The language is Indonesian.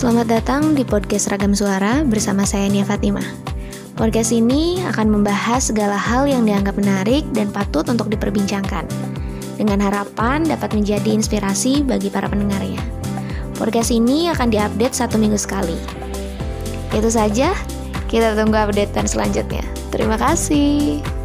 Selamat datang di podcast Ragam Suara bersama saya Nia Fatimah. Podcast ini akan membahas segala hal yang dianggap menarik dan patut untuk diperbincangkan, dengan harapan dapat menjadi inspirasi bagi para pendengarnya. Podcast ini akan diupdate satu minggu sekali. Itu saja, kita tunggu updatean selanjutnya. Terima kasih.